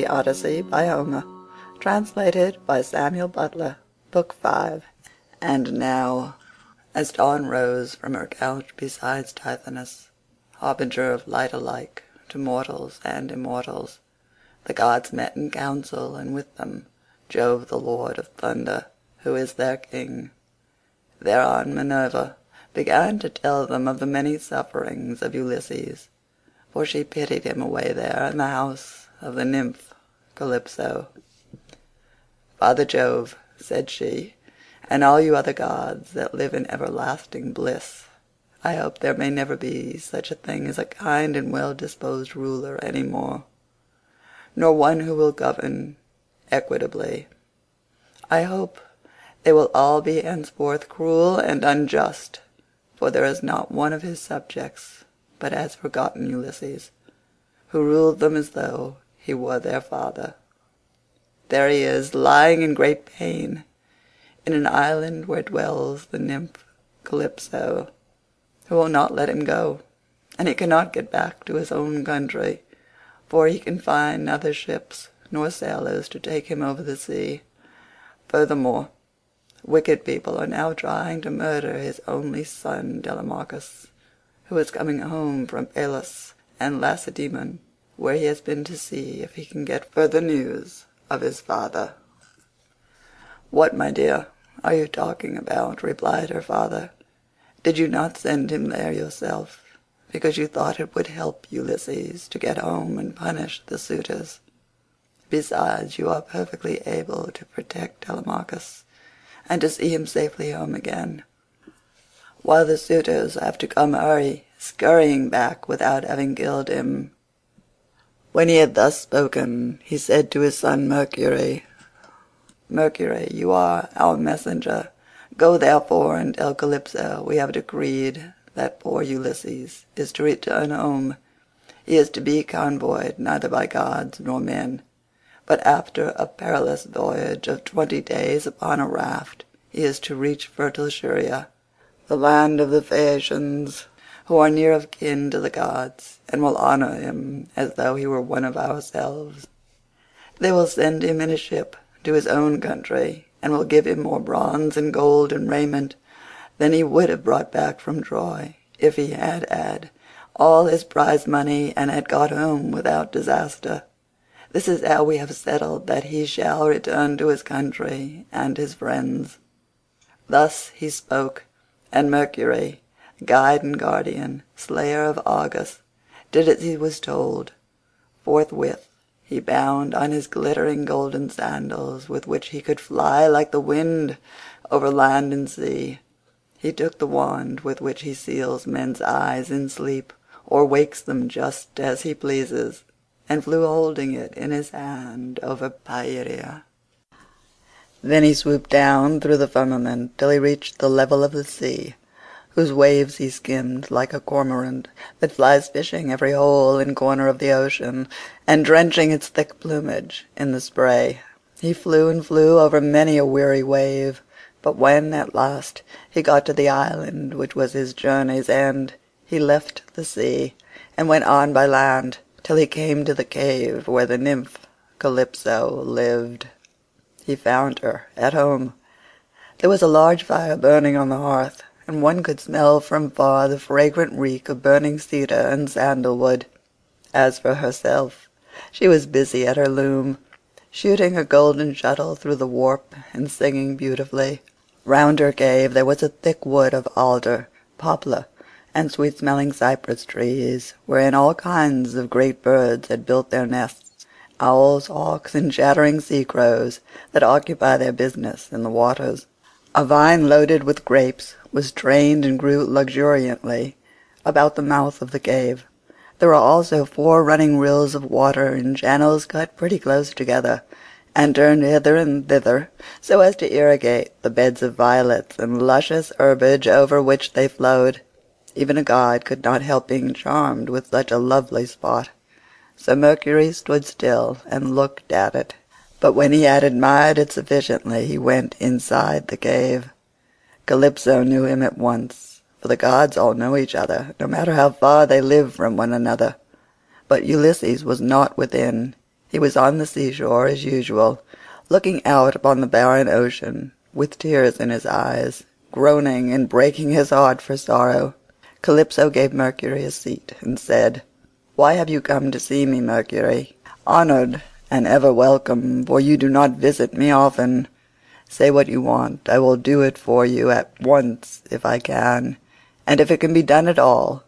The Odyssey by Homer. Translated by Samuel Butler. Book Five. And now, as dawn rose from her couch beside Tithonus, harbinger of light alike to mortals and immortals, the gods met in council, and with them Jove the lord of thunder, who is their king. Thereon Minerva began to tell them of the many sufferings of Ulysses, for she pitied him away there in the house of the nymph Calypso. "Father Jove," said she, "and all you other gods that live in everlasting bliss, I hope there may never be such a thing as a kind and well disposed ruler any more, nor one who will govern equitably. I hope they will all be henceforth cruel and unjust, for there is not one of his subjects but has forgotten Ulysses, who ruled them as though he were their father. There he is lying in great pain in an island where dwells the nymph Calypso, who will not let him go, and he cannot get back to his own country, for he can find neither ships nor sailors to take him over the sea. Furthermore, wicked people are now trying to murder his only son Telemachus, who is coming home from Pylos and Lacedaemon, where he has been to see if he can get further news of his father. "What, my dear, are you talking about?" replied her father. "Did you not send him there yourself, because you thought it would help Ulysses to get home and punish the suitors? Besides, you are perfectly able to protect Telemachus, and to see him safely home again, while the suitors have to come hurry scurrying back without having killed him." When he had thus spoken he said to his son Mercury, "Mercury, you are our messenger. Go therefore and tell Calypso we have decreed that poor Ulysses is to return home. He is to be convoyed neither by gods nor men, but after a perilous voyage of twenty days upon a raft he is to reach fertile Scheria, the land of the Phaeacians, who are near of kin to the gods, and will honour him as though he were one of ourselves. They will send him in a ship to his own country, and will give him more bronze and gold and raiment than he would have brought back from Troy if he had had all his prize money and had got home without disaster. This is how we have settled that he shall return to his country and his friends." Thus he spoke, and Mercury guide and guardian, slayer of Argus, did as he was told. Forthwith he bound on his glittering golden sandals with which he could fly like the wind over land and sea. He took the wand with which he seals men's eyes in sleep or wakes them just as he pleases, and flew holding it in his hand over Pieria. Then he swooped down through the firmament till he reached the level of the sea whose waves he skimmed like a cormorant that flies fishing every hole and corner of the ocean, and drenching its thick plumage in the spray. He flew and flew over many a weary wave, but when at last he got to the island which was his journey's end, he left the sea and went on by land till he came to the cave where the nymph Calypso lived. He found her at home. There was a large fire burning on the hearth and one could smell from far the fragrant reek of burning cedar and sandalwood. As for herself, she was busy at her loom, shooting her golden shuttle through the warp and singing beautifully. Round her cave there was a thick wood of alder, poplar, and sweet-smelling cypress trees, wherein all kinds of great birds had built their nests, owls, hawks, and chattering sea-crows that occupy their business in the waters. A vine loaded with grapes was trained and grew luxuriantly about the mouth of the cave. There were also four running rills of water in channels cut pretty close together, and turned hither and thither so as to irrigate the beds of violets and luscious herbage over which they flowed. Even a god could not help being charmed with such a lovely spot, so Mercury stood still and looked at it. But when he had admired it sufficiently he went inside the cave. Calypso knew him at once, for the gods all know each other, no matter how far they live from one another. But Ulysses was not within. He was on the seashore as usual, looking out upon the barren ocean, with tears in his eyes, groaning and breaking his heart for sorrow. Calypso gave Mercury a seat and said, "Why have you come to see me, Mercury? Honored and ever welcome, for you do not visit me often. Say what you want. I will do it for you at once if I can, and if it can be done at all.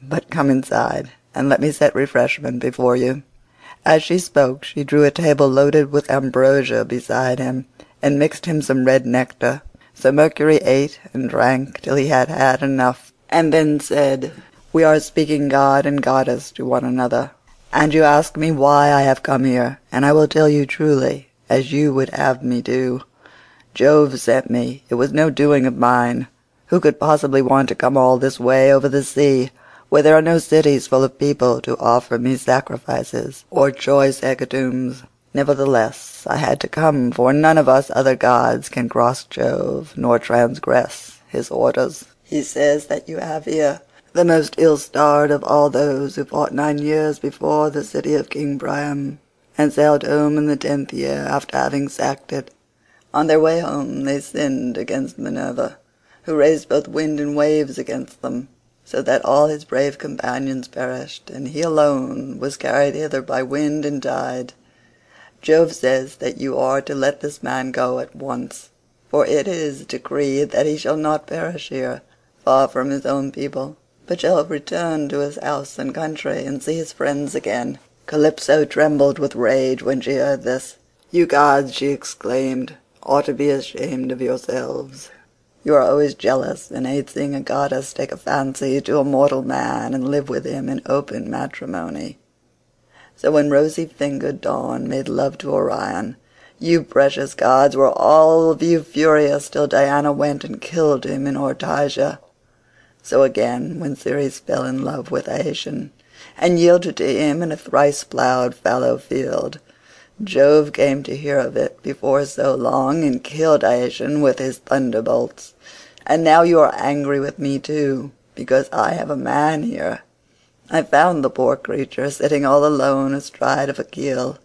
But come inside and let me set refreshment before you." As she spoke she drew a table loaded with ambrosia beside him, and mixed him some red nectar. So Mercury ate and drank till he had had enough, and then said, "We are speaking god and goddess to one another, and you ask me why I have come here, and I will tell you truly, as you would have me do. Jove sent me; it was no doing of mine. Who could possibly want to come all this way over the sea, where there are no cities full of people to offer me sacrifices or choice hecatombs? Nevertheless I had to come, for none of us other gods can cross Jove nor transgress his orders. He says that you have here the most ill-starred of all those who fought nine years before the city of King Priam, and sailed home in the tenth year after having sacked it. On their way home they sinned against Minerva, who raised both wind and waves against them, so that all his brave companions perished, and he alone was carried hither by wind and tide. Jove says that you are to let this man go at once, for it is decreed that he shall not perish here, far from his own people, but shall return to his house and country and see his friends again." Calypso trembled with rage when she heard this. "You gods," she exclaimed, "ought to be ashamed of yourselves. You are always jealous and hate seeing a goddess take a fancy to a mortal man and live with him in open matrimony. So when rosy-fingered Dawn made love to Orion, you precious gods were all of you furious till Diana went and killed him in Ortygia. So again when Ceres fell in love with Iasion, and yielded to him in a thrice-ploughed fallow field, Jove came to hear of it before so long and killed Iasion with his thunderbolts. And now you are angry with me too, because I have a man here. I found the poor creature sitting all alone astride of a keel,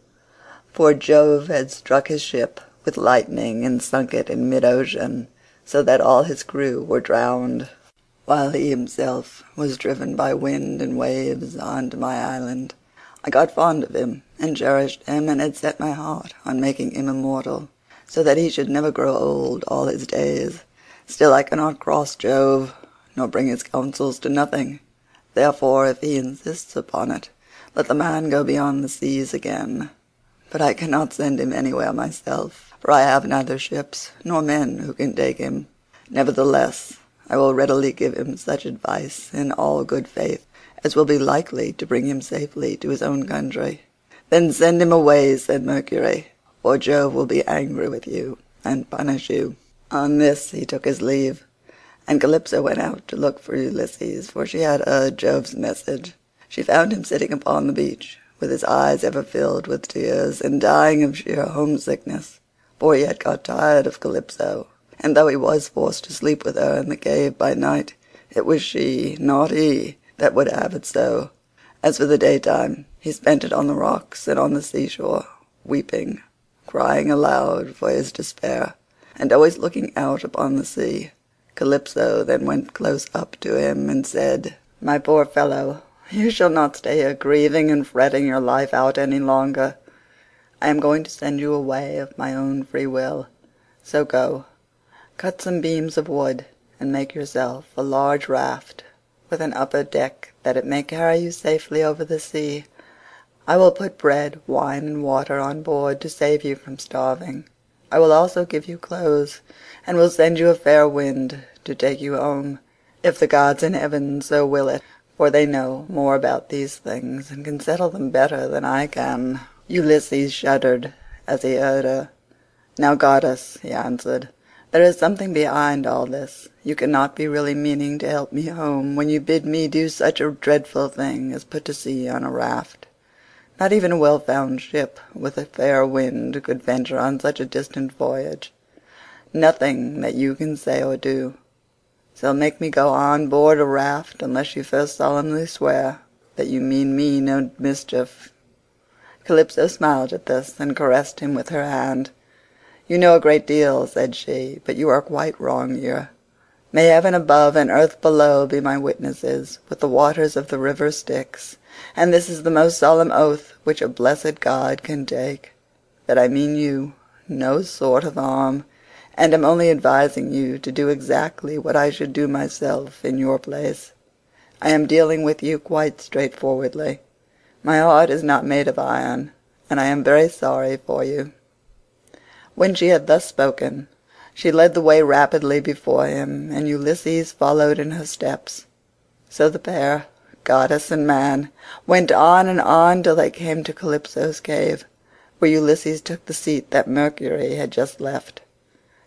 for Jove had struck his ship with lightning and sunk it in mid ocean, so that all his crew were drowned, while he himself was driven by wind and waves on to my island. I got fond of him and cherished him, and had set my heart on making him immortal, so that he should never grow old all his days. Still I cannot cross Jove, nor bring his counsels to nothing. Therefore, if he insists upon it, let the man go beyond the seas again. But I cannot send him anywhere myself, for I have neither ships nor men who can take him. Nevertheless I will readily give him such advice in all good faith as will be likely to bring him safely to his own country." "Then send him away," said Mercury, "or Jove will be angry with you and punish you." On this he took his leave and Calypso went out to look for Ulysses, for she had heard Jove's message. She found him sitting upon the beach, with his eyes ever filled with tears, and dying of sheer homesickness, for he had got tired of Calypso, and though he was forced to sleep with her in the cave by night, it was she, not he, that would have it so. As for the daytime, he spent it on the rocks and on the seashore, weeping, crying aloud for his despair, and always looking out upon the sea. Calypso then went close up to him and said, "My poor fellow, you shall not stay here grieving and fretting your life out any longer. I am going to send you away of my own free will, so go, cut some beams of wood, and make yourself a large raft with an upper deck that it may carry you safely over the sea. I will put bread, wine, and water on board to save you from starving. I will also give you clothes, and will send you a fair wind to take you home, if the gods in heaven so will it, for they know more about these things and can settle them better than I can." Ulysses shuddered as he heard her. "Now, goddess," he answered, "there is something behind all this. You cannot be really meaning to help me home when you bid me do such a dreadful thing as put to sea on a raft. Not even a well-found ship with a fair wind could venture on such a distant voyage. Nothing that you can say or do shall make me go on board a raft unless you first solemnly swear that you mean me no mischief. Calypso smiled at this and caressed him with her hand. "You know a great deal," said she, "but you are quite wrong here. May heaven above and earth below be my witnesses, with the waters of the river Styx, and this is the most solemn oath which a blessed god can take, that I mean you no sort of harm, and am only advising you to do exactly what I should do myself in your place. I am dealing with you quite straightforwardly. My heart is not made of iron, and I am very sorry for you." When she had thus spoken she led the way rapidly before him, and Ulysses followed in her steps. So the pair, goddess and man, went on and on till they came to Calypso's cave, where Ulysses took the seat that Mercury had just left.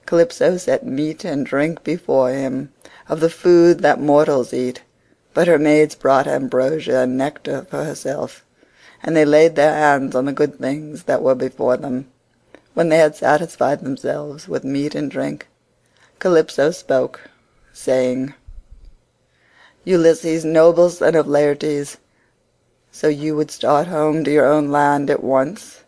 Calypso set meat and drink before him, of the food that mortals eat, but her maids brought ambrosia and nectar for herself and they laid their hands on the good things that were before them. When they had satisfied themselves with meat and drink, Calypso spoke, saying, "Ulysses, noble son of Laertes, so you would start home to your own land at once?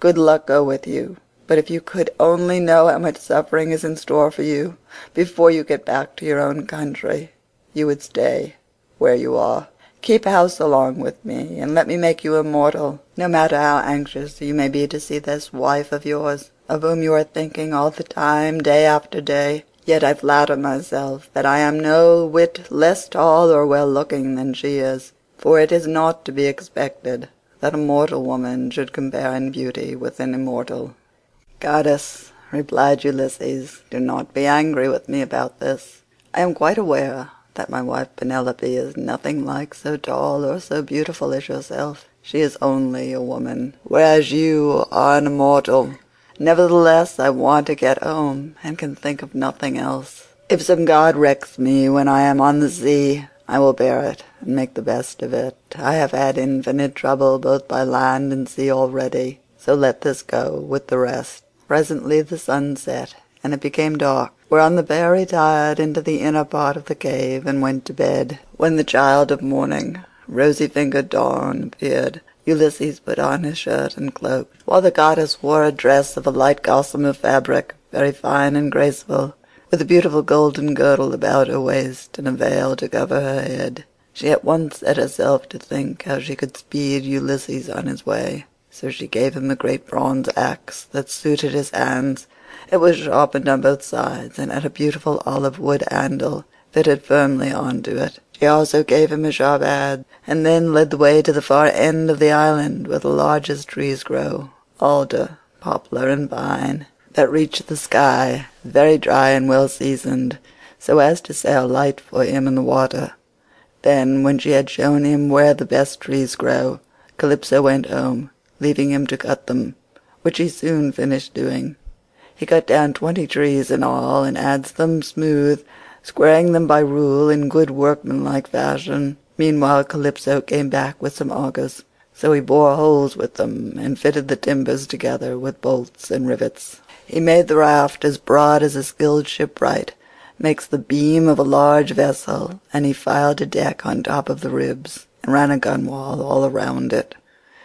Good luck go with you, but if you could only know how much suffering is in store for you before you get back to your own country, you would stay where you are. Keep house along with me, and let me make you immortal, no matter how anxious you may be to see this wife of yours, of whom you are thinking all the time, day after day. Yet I flatter myself that I am no whit less tall or well looking than she is, for it is not to be expected that a mortal woman should compare in beauty with an immortal." "Goddess," replied Ulysses, "do not be angry with me about this. I am quite aware that my wife Penelope is nothing like so tall or so beautiful as yourself. She is only a woman, whereas you are an immortal. Nevertheless I want to get home, and can think of nothing else. If some god wrecks me when I am on the sea, I will bear it and make the best of it. I have had infinite trouble both by land and sea already, so let this go with the rest." Presently the sun set, and it became dark whereon the pair retired into the inner part of the cave and went to bed. When the child of morning, rosy-fingered Dawn, appeared, Ulysses put on his shirt and cloak, while the goddess wore a dress of a light gossamer fabric, very fine and graceful, with a beautiful golden girdle about her waist and a veil to cover her head. She at once set herself to think how she could speed Ulysses on his way, so she gave him a great bronze axe that suited his hands it was sharpened on both sides and had a beautiful olive wood handle fitted firmly on to it. She also gave him a sharp adze, and then led the way to the far end of the island where the largest trees grow, alder, poplar, and pine, that reach the sky, very dry and well seasoned, so as to sail light for him in the water. Then when she had shown him where the best trees grow, Calypso went home, leaving him to cut them, which he soon finished doing. He cut down twenty trees in all, and adze them smooth, squaring them by rule in good workmanlike fashion. Meanwhile Calypso came back with some augers, so he bored holes with them and fitted the timbers together with bolts and rivets. He made the raft as broad as a skilled shipwright makes the beam of a large vessel, and he filed a deck on top of the ribs, and ran a gunwale all round it.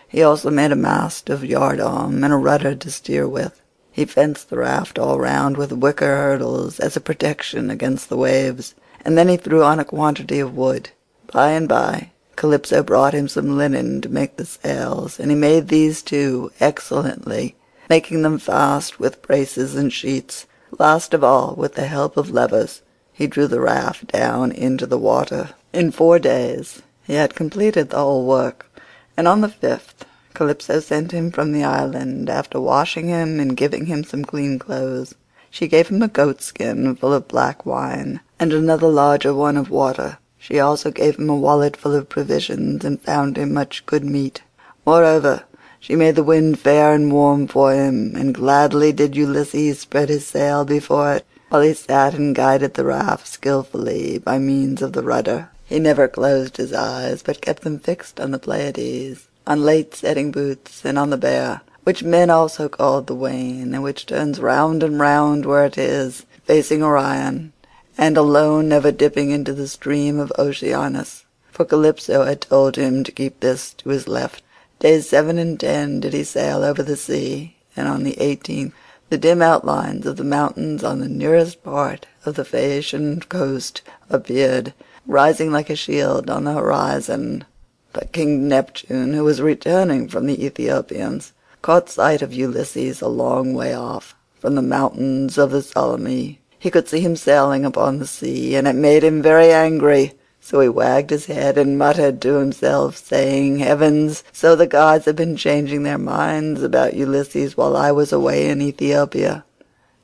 He also made a mast of yardarm and a rudder to steer with. He fenced the raft all round with wicker hurdles as a protection against the waves, and then he threw on a quantity of wood. By and by Calypso brought him some linen to make the sails, and he made these too excellently, making them fast with braces and sheets. Last of all, with the help of levers, he drew the raft down into the water. In four days he had completed the whole work, and on the fifth Calypso sent him from the island, after washing him and giving him some clean clothes. She gave him a goatskin full of black wine, and another larger one of water. She also gave him a wallet full of provisions, and found him much good meat. Moreover she made the wind fair and warm for him, and gladly did Ulysses spread his sail before it, while he sat and guided the raft skilfully by means of the rudder. He never closed his eyes, but kept them fixed on the Pleiades on late setting Boötes, and on the Bear, which men also called the Wain, and which turns round and round where it is, facing Orion, and alone never dipping into the stream of Oceanus, for Calypso had told him to keep this to his left. Days seven and ten did he sail over the sea, and on the eighteenth the dim outlines of the mountains on the nearest part of the Phaeacian coast appeared, rising like a shield on the horizon. But King Neptune, who was returning from the Ethiopians, caught sight of Ulysses a long way off, from the mountains of the Solymi. He could see him sailing upon the sea, and it made him very angry. So he wagged his head and muttered to himself, saying, "Heavens! so the gods have been changing their minds about Ulysses while I was away in Ethiopia,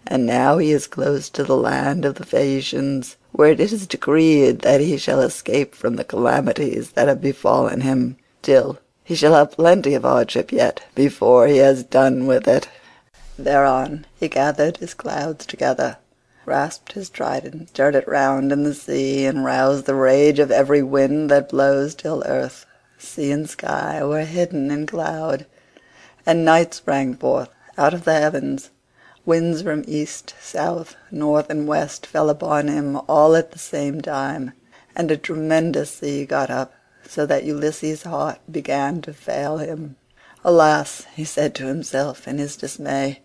and now he is close to the land of the Phaeacians, where it is decreed that he shall escape from the calamities that have befallen him. Still, he shall have plenty of hardship yet before he has done with it." Thereon he gathered his clouds together grasped his trident, stirred it round in the sea, and roused the rage of every wind that blows till earth, sea, and sky were hidden in cloud, and night sprang forth out of the heavens. Winds from east, south, north, and west fell upon him all at the same time, and a tremendous sea got up, so that Ulysses' heart began to fail him. "Alas!" he said to himself in his dismay,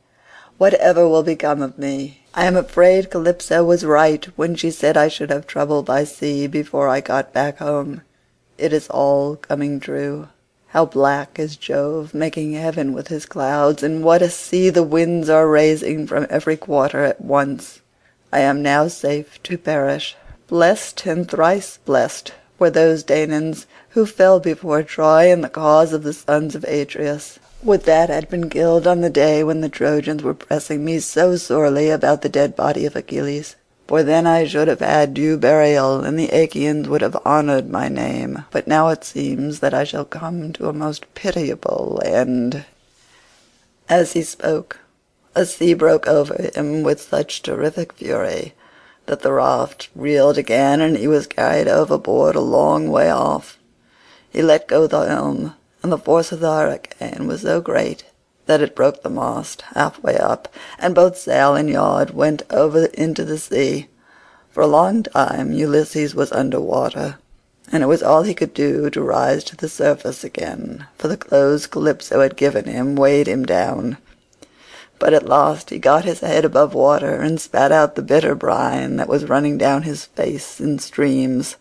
"whatever will become of me? I am afraid Calypso was right when she said I should have trouble by sea before I got back home. It is all coming true. How black is Jove making heaven with his clouds, and what a sea the winds are raising from every quarter at once! I am now safe to perish. Blessed and thrice blessed were those Danaans who fell before Troy in the cause of the sons of Atreus. Would that had been killed on the day when the Trojans were pressing me so sorely about the dead body of Achilles, for then I should have had due burial and the Achaeans would have honoured my name, but now it seems that I shall come to a most pitiable end." As he spoke a sea broke over him with such terrific fury that the raft reeled again and he was carried overboard a long way off. He let go the helm and the force of the hurricane was so great that it broke the mast half way up, and both sail and yard went over into the sea. For a long time Ulysses was under water, and it was all he could do to rise to the surface again, for the clothes Calypso had given him weighed him down. But at last he got his head above water and spat out the bitter brine that was running down his face in streams.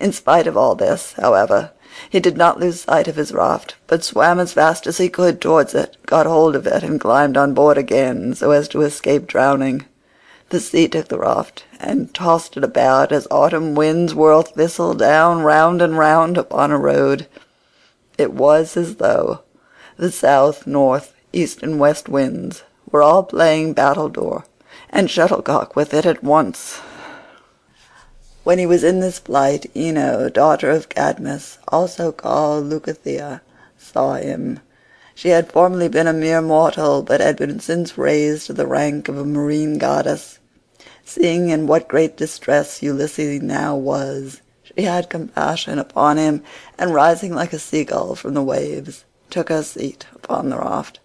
In spite of all this, however, he did not lose sight of his raft, but swam as fast as he could towards it, got hold of it, and climbed on board again so as to escape drowning. The sea took the raft and tossed it about as autumn winds whirl thistle down round and round upon a road. It was as though the south, north, east, and west winds were all playing battledore and shuttlecock with it at once. When he was in this plight Ino, daughter of Cadmus, also called Leucothea, saw him. She had formerly been a mere mortal, but had been since raised to the rank of a marine goddess. Seeing in what great distress Ulysses now was, she had compassion upon him, and rising like a seagull from the waves, took her seat upon the raft.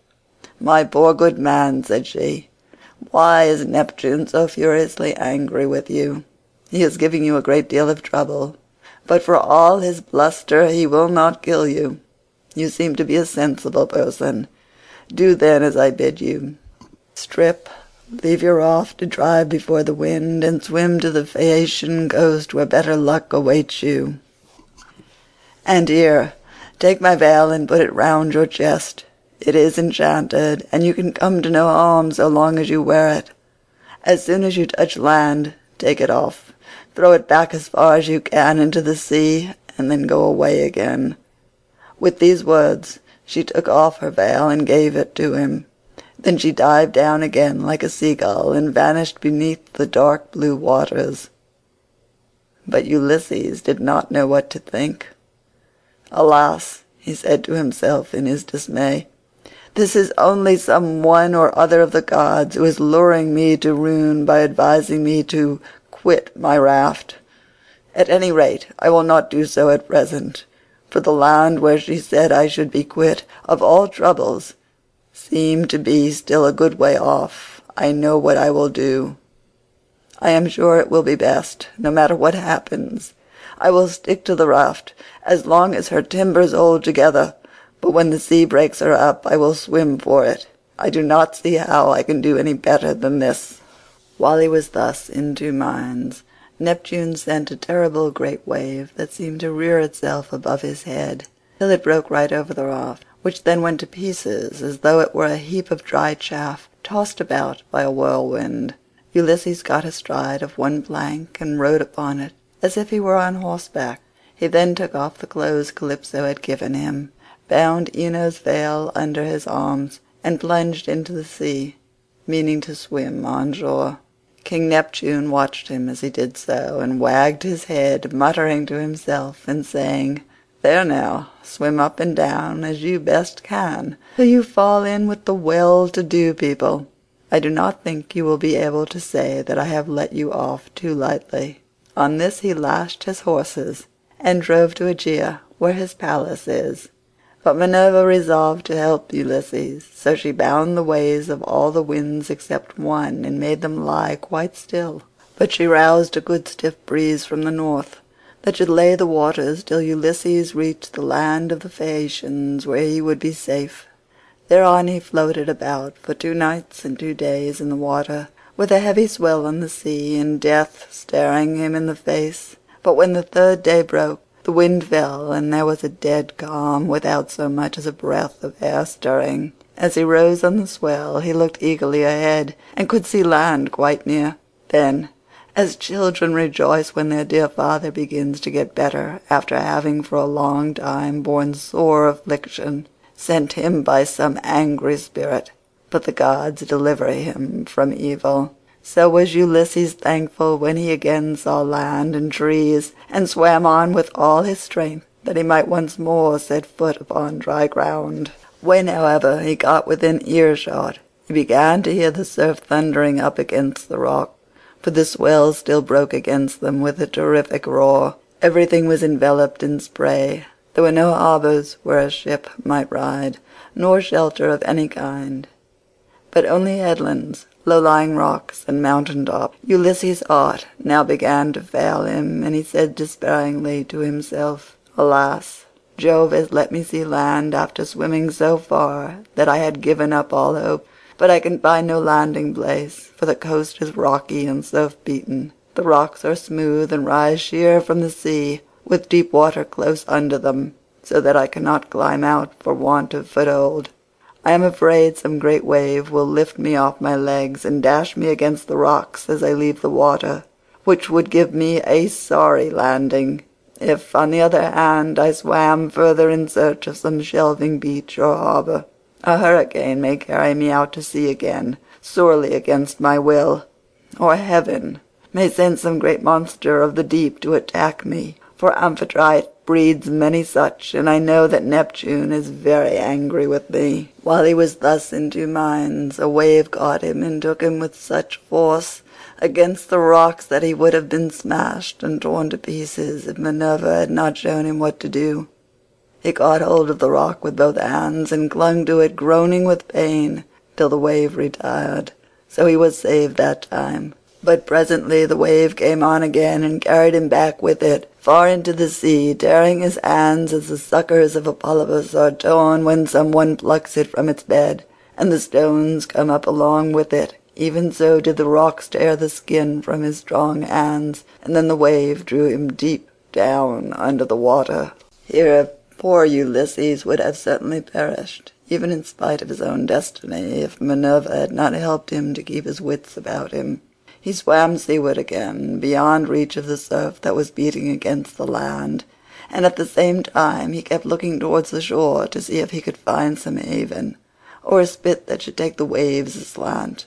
"My poor good man," said she, "why is Neptune so furiously angry with you? He is giving you a great deal of trouble, but for all his bluster he will not kill you. You seem to be a sensible person. Do then as I bid you. Strip, leave your raft to drive before the wind, and swim to the Phaeacian coast where better luck awaits you. And here, take my veil and put it round your chest. It is enchanted, and you can come to no harm so long as you wear it. As soon as you touch land, take it off throw it back as far as you can into the sea, and then go away again." With these words she took off her veil and gave it to him. Then she dived down again like a seagull and vanished beneath the dark blue waters. But Ulysses did not know what to think. "Alas!" he said to himself in his dismay, "this is only some one or other of the gods who is luring me to ruin by advising me to quit my raft. At any rate I will not do so at present, for the land where she said I should be quit of all troubles seemed to be still a good way off. I know what I will do. I am sure it will be best, no matter what happens. I will stick to the raft as long as her timbers hold together, but when the sea breaks her up I will swim for it. I do not see how I can do any better than this." While he was thus in two minds, Neptune sent a terrible great wave that seemed to rear itself above his head till it broke right over the raft, which then went to pieces as though it were a heap of dry chaff tossed about by a whirlwind. Ulysses got astride of one plank and rode upon it as if he were on horseback. He then took off the clothes Calypso had given him, bound Ino's veil under his arms, and plunged into the sea, meaning to swim on shore. King Neptune watched him as he did so, and wagged his head, muttering to himself and saying, "There now, swim up and down as you best can till you fall in with the well to do people. I do not think you will be able to say that I have let you off too lightly." On this he lashed his horses and drove to Aegae where his palace is. But Minerva resolved to help Ulysses, so she bound the ways of all the winds except one and made them lie quite still. But she roused a good stiff breeze from the north that should lay the waters till Ulysses reached the land of the Phaeacians where he would be safe. Thereon he floated about for two nights and two days in the water, with a heavy swell on the sea and death staring him in the face. But when the third day broke, the wind fell and there was a dead calm without so much as a breath of air stirring. As he rose on the swell he looked eagerly ahead, and could see land quite near. Then, as children rejoice when their dear father begins to get better after having for a long time borne sore affliction, sent him by some angry spirit, but the gods deliver him from evil. So was Ulysses thankful when he again saw land and trees, and swam on with all his strength that he might once more set foot upon dry ground. When, however, he got within earshot he began to hear the surf thundering up against the rock, for the swell still broke against them with a terrific roar. Everything was enveloped in spray. There were no harbours where a ship might ride, nor shelter of any kind, but only headlands low-lying rocks and mountain tops. Ulysses' heart now began to fail him, and he said despairingly to himself, "Alas, Jove has let me see land after swimming so far that I had given up all hope, but I can find no landing place, for the coast is rocky and surf-beaten. The rocks are smooth and rise sheer from the sea, with deep water close under them, so that I cannot climb out for want of foothold. I am afraid some great wave will lift me off my legs and dash me against the rocks as I leave the water, which would give me a sorry landing. If, on the other hand, I swam further in search of some shelving beach or harbour, a hurricane may carry me out to sea again, sorely against my will, or heaven may send some great monster of the deep to attack me, for Amphitrite breeds many such, and I know that Neptune is very angry with me." While he was thus in two minds, a wave caught him and took him with such force against the rocks that he would have been smashed and torn to pieces if Minerva had not shown him what to do. He caught hold of the rock with both hands and clung to it groaning with pain till the wave retired, so he was saved that time. But presently the wave came on again and carried him back with it far into the sea, tearing his hands as the suckers of a polypus are torn when some one plucks it from its bed, and the stones come up along with it. Even so did the rocks tear the skin from his strong hands, and then the wave drew him deep down under the water. Here poor Ulysses would have certainly perished, even in spite of his own destiny, if Minerva had not helped him to keep his wits about him. He swam seaward again, beyond reach of the surf that was beating against the land, and at the same time he kept looking towards the shore to see if he could find some haven, or a spit that should take the waves aslant.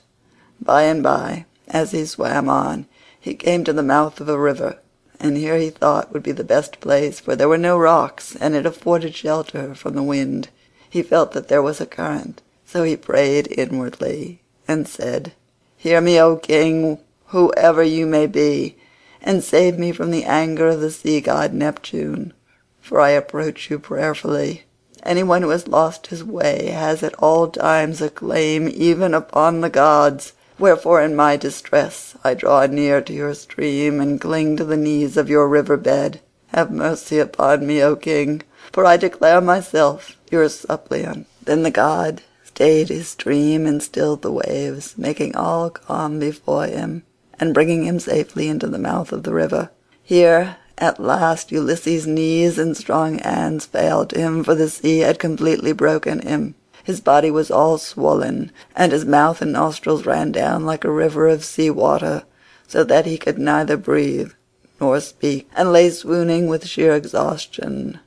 By and by, as he swam on, he came to the mouth of a river, and here he thought would be the best place, for there were no rocks, and it afforded shelter from the wind. He felt that there was a current, so he prayed inwardly and said, "Hear me, O king whoever you may be, and save me from the anger of the sea god Neptune, for I approach you prayerfully. Any one who has lost his way has at all times a claim even upon the gods, wherefore in my distress I draw near to your stream and cling to the knees of your river bed. Have mercy upon me, O king, for I declare myself your suppliant." Then the god stayed his stream and stilled the waves, making all calm before him, and bringing him safely into the mouth of the river. Here at last Ulysses' knees and strong hands failed him, for the sea had completely broken him. His body was all swollen, and his mouth and nostrils ran down like a river of sea water, so that he could neither breathe nor speak, and lay swooning with sheer exhaustion.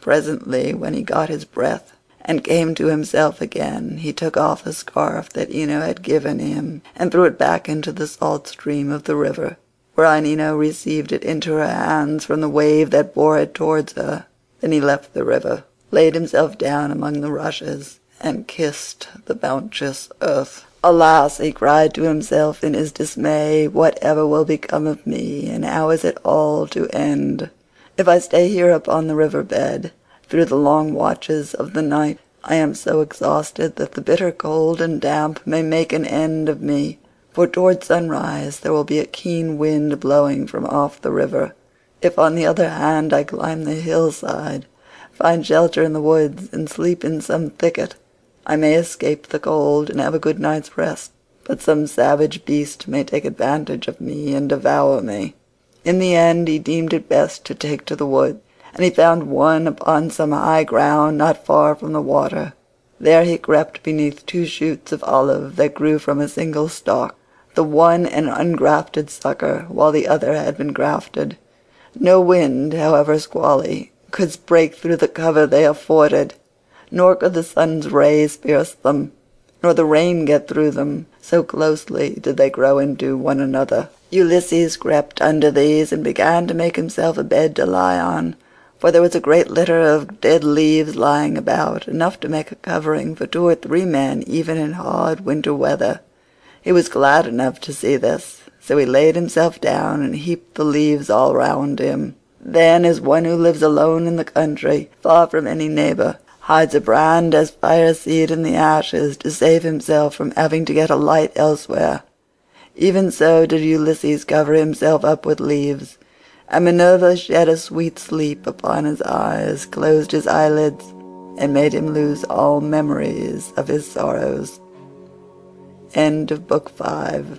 Presently, when he got his breath and came to himself again, he took off the scarf that Ino had given him and threw it back into the salt stream of the river, whereon Ino received it into her hands from the wave that bore it towards her. Then he left the river, laid himself down among the rushes, and kissed the bounteous earth. "Alas!" he cried to himself in his dismay, "whatever will become of me, and how is it all to end? If I stay here upon the river bed through the long watches of the night, I am so exhausted that the bitter cold and damp may make an end of me, for towards sunrise there will be a keen wind blowing from off the river. If on the other hand I climb the hillside, find shelter in the woods, and sleep in some thicket, I may escape the cold and have a good night's rest, but some savage beast may take advantage of me and devour me." In the end he deemed it best to take to the woods, and he found one upon some high ground not far from the water. There he crept beneath two shoots of olive that grew from a single stalk, the one an ungrafted sucker, while the other had been grafted. No wind, however squally, could break through the cover they afforded nor could the sun's rays pierce them, nor the rain get through them, so closely did they grow into one another. Ulysses crept under these and began to make himself a bed to lie on, for there was a great litter of dead leaves lying about, enough to make a covering for two or three men even in hard winter weather. He was glad enough to see this, so he laid himself down and heaped the leaves all round him. Then, as one who lives alone in the country, far from any neighbour, hides a brand as fire seed in the ashes to save himself from having to get a light elsewhere, even so did Ulysses cover himself up with leaves, and Minerva shed a sweet sleep upon his eyes, closed his eyelids, and made him lose all memories of his sorrows. End of Book Five.